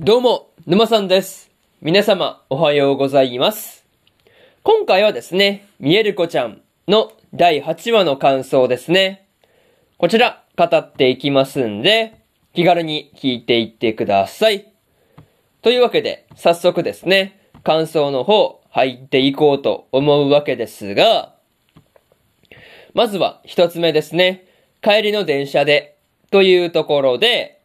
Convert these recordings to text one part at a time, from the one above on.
どうも、沼さんです。皆様、おはようございます。今回はですね、見える子ちゃんの第8話の感想ですね。こちら、語っていきますんで、気軽に聞いていってください。というわけで、早速ですね、感想の方、入っていこうと思うわけですが、まずは一つ目ですね、帰りの電車で、というところで、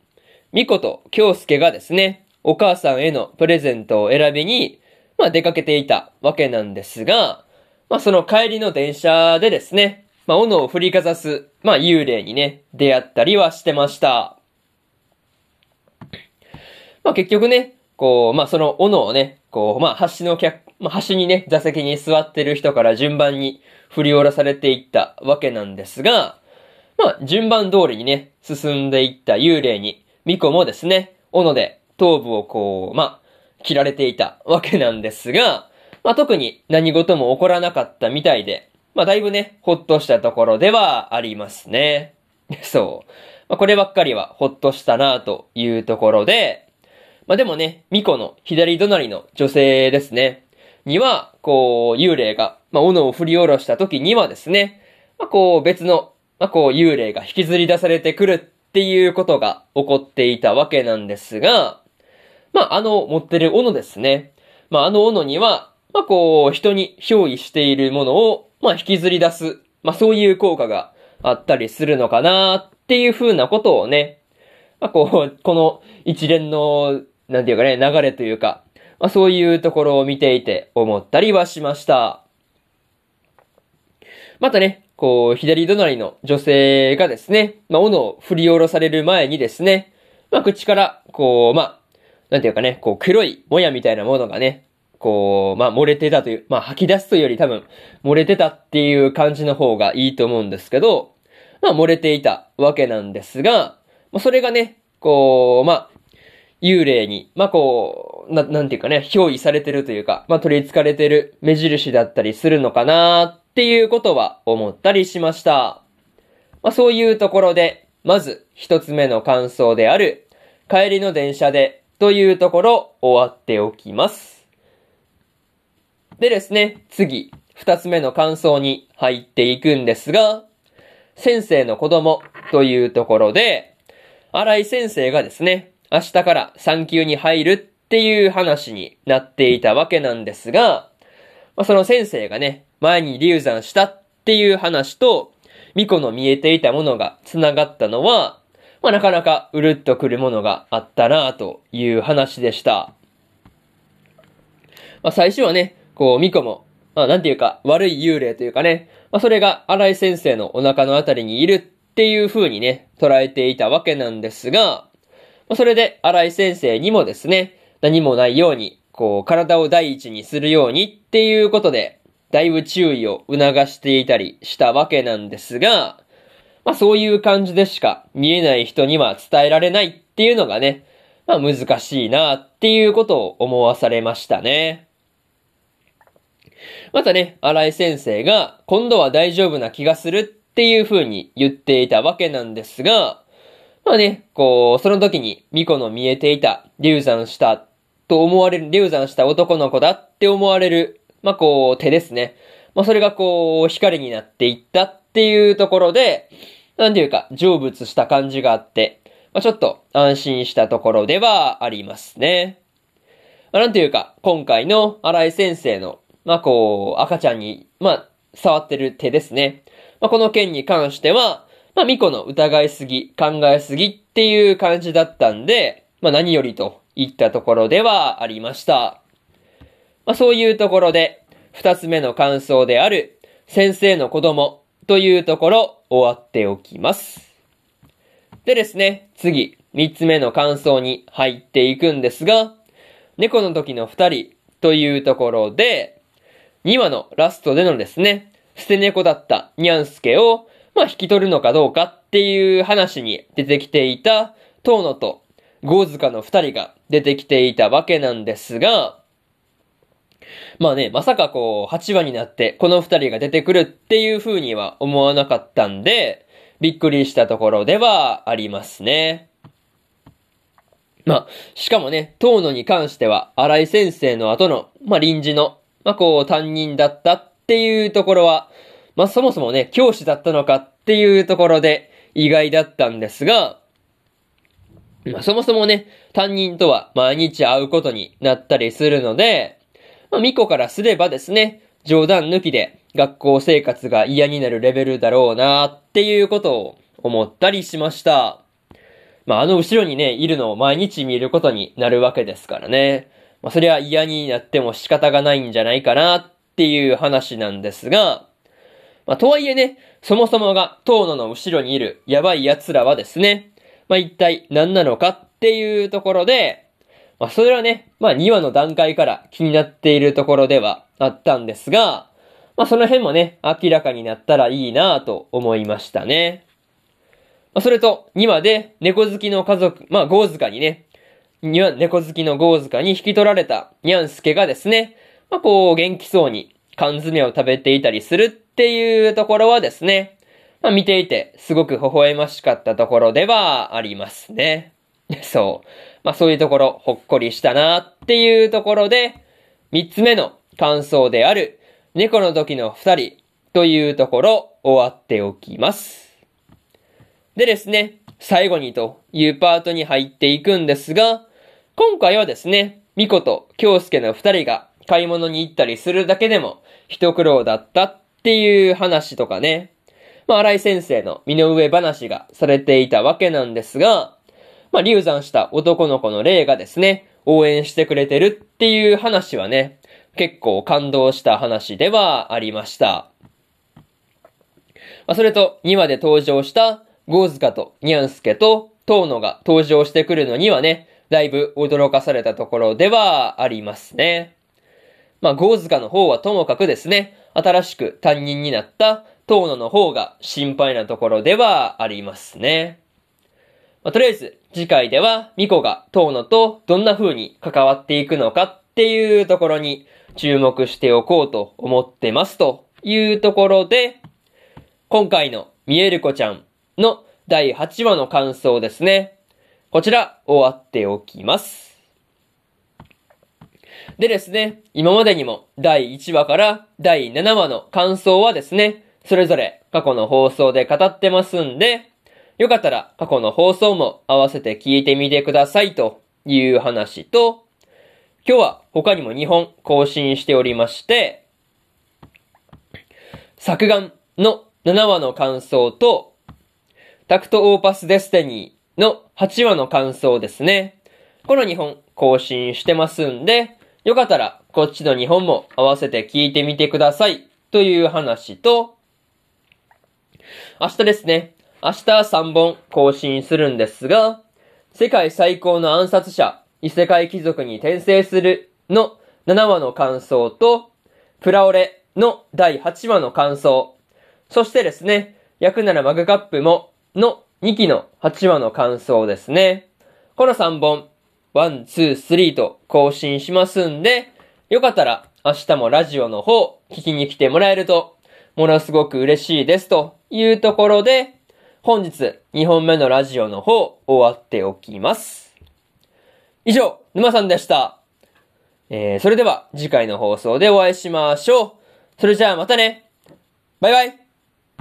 ミコと京介がですね、お母さんへのプレゼントを選びに、まあ出かけていたわけなんですが、まあその帰りの電車でですね、まあ斧を振りかざす、まあ幽霊にね、出会ったりはしてました。まあ結局ね、こう、まあその斧をね、こう、まあ橋の客、まあ端にね、座席に座ってる人から順番に振り下ろされていったわけなんですが、まあ順番通りにね、進んでいった幽霊に、ミコもですね、斧で頭部をこう、まあ、切られていたわけなんですが、まあ特に何事も起こらなかったみたいで、まあだいぶね、ほっとしたところではありますね。そう。まあこればっかりはほっとしたなというところで、まあでもね、ミコの左隣の女性ですね、には、こう、幽霊が、まあ斧を振り下ろした時にはですね、まあこう別の、まあこう幽霊が引きずり出されてくるっていうことが起こっていたわけなんですが、まあ、あの持ってる斧ですね。まあ、あの斧には、まあ、こう、人に憑依しているものを、まあ、引きずり出す。まあ、そういう効果があったりするのかなっていう風なことをね、まあ、こう、この一連の、なんていうかね、流れというか、まあ、そういうところを見ていて思ったりはしました。またね、こう、左隣の女性がですね、まあ、斧を振り下ろされる前にですね、まあ、口から、こう、まあ、なんていうかね、こう、黒いもやみたいなものがね、こう、まあ、漏れてたという、まあ、吐き出すというより多分、漏れてたっていう感じの方がいいと思うんですけど、まあ、漏れていたわけなんですが、まあ、それがね、こう、まあ、幽霊に、まあ、こう、な、なんていうかね、憑依されてるというか、まあ、取り憑かれてる目印だったりするのかなっていうことは思ったりしました。まあ、そういうところで、まず一つ目の感想である、帰りの電車でというところ終わっておきます。でですね、次、二つ目の感想に入っていくんですが、先生の子供というところで、荒井先生がですね、明日から産休に入るっていう話になっていたわけなんですが、ま、その先生がね、前に流産したっていう話と、ミコの見えていたものが繋がったのは、まあ、なかなかうるっとくるものがあったなという話でした。まあ、最初はね、こう、ミコも、まあ、なんていうか、悪い幽霊というかね、まあ、それが荒井先生のお腹のあたりにいるっていう風にね、捉えていたわけなんですが、まあ、それで荒井先生にもですね、何もないように、こう、体を第一にするようにっていうことで、だいぶ注意を促していたりしたわけなんですが、まあそういう感じでしか見えない人には伝えられないっていうのがね、まあ難しいなっていうことを思わされましたね。またね、荒井先生が今度は大丈夫な気がするっていう風に言っていたわけなんですが、まあね、こう、その時にミコの見えていた流産したと思われる、流産した男の子だって思われる、まあこう手ですね。まあそれがこう光になっていったっていうところで、なんていうか成仏した感じがあって、まあちょっと安心したところではありますね。まあなんていうか、今回の荒井先生の、まあこう、赤ちゃんに、まあ触ってる手ですね。まあこの件に関しては、まあミコの疑いすぎ、考えすぎっていう感じだったんで、まあ何よりといったところではありました。まあそういうところで、二つ目の感想である、先生の子供というところ終わっておきます。でですね、次、三つ目の感想に入っていくんですが、猫の時の二人というところで、2話のラストでのですね、捨て猫だったニャンスケを、まあ、引き取るのかどうかっていう話に出てきていた、トーノとゴーズカの二人が出てきていたわけなんですが、まあね、まさかこう、8話になってこの二人が出てくるっていう風には思わなかったんで、びっくりしたところではありますね。まあ、しかもね、東野に関しては、荒井先生の後の、まあ、臨時の、まあ、こう、担任だったっていうところは、まあ、そもそもね、教師だったのかっていうところで意外だったんですが、まあ、そもそもね、担任とは毎日会うことになったりするので、まあ、ミコからすればですね、冗談抜きで学校生活が嫌になるレベルだろうなっていうことを思ったりしました。まあ、あの後ろにね、いるのを毎日見ることになるわけですからね。まあ、それは嫌になっても仕方がないんじゃないかなっていう話なんですが、まあ、とはいえね、そもそもが遠野の後ろにいるやばい奴らはですね、まあ、一体何なのかっていうところで、まあ、それはね、まあ、2話の段階から気になっているところではあったんですが、まあ、その辺もね、明らかになったらいいなぁと思いましたね。まあ、それと、2話で猫好きの家族、まあ、ゴーズカにね、猫好きのゴーズカに引き取られたニャンスケがですね、まあ、こう、元気そうに缶詰を食べていたりするっていうところはですね、まあ、見ていてすごく微笑ましかったところではありますね。そう。まあそういうところほっこりしたなっていうところで、三つ目の感想である猫の時の二人というところ終わっておきます。でですね、最後にというパートに入っていくんですが、今回はですね、ミコと京介の二人が買い物に行ったりするだけでも一苦労だったっていう話とかね。まあ、荒井先生の身の上話がされていたわけなんですが、まあ、流産した男の子の霊がですね、応援してくれてるっていう話はね、結構感動した話ではありました。まあ、それと、2話で登場したゴーズカとニャンスケとトーノが登場してくるのにはね、だいぶ驚かされたところではありますね。まあ、ゴーズカの方はともかくですね、新しく担任になったトーノの方が心配なところではありますね。まあ、とりあえず、次回では、ミコがトーノとどんな風に関わっていくのかっていうところに注目しておこうと思ってますというところで、今回のミエルコちゃんの第8話の感想ですね。こちら終わっておきます。でですね、今までにも第1話から第7話の感想はですね、それぞれ過去の放送で語ってますんで、よかったら過去の放送も合わせて聞いてみてくださいという話と、今日は他にも2本更新しておりまして、作眼の7話の感想と、タクトオーパスデスティニーの8話の感想ですね。この2本更新してますんで、よかったら、こっちの2本も合わせて聞いてみてください。という話と、明日ですね。明日3本更新するんですが、世界最高の暗殺者、異世界貴族に転生するの7話の感想と、プラオレの第8話の感想、そしてですね、やくならマグカップもの2期の8話の感想ですね。この3本 one、two、three と更新しますんで、よかったら明日もラジオの方聞きに来てもらえると、ものすごく嬉しいですというところで、本日2本目のラジオの方終わっておきます。以上、沼さんでした。えー、それでは次回の放送でお会いしましょう。それじゃあまたね。バイバイ。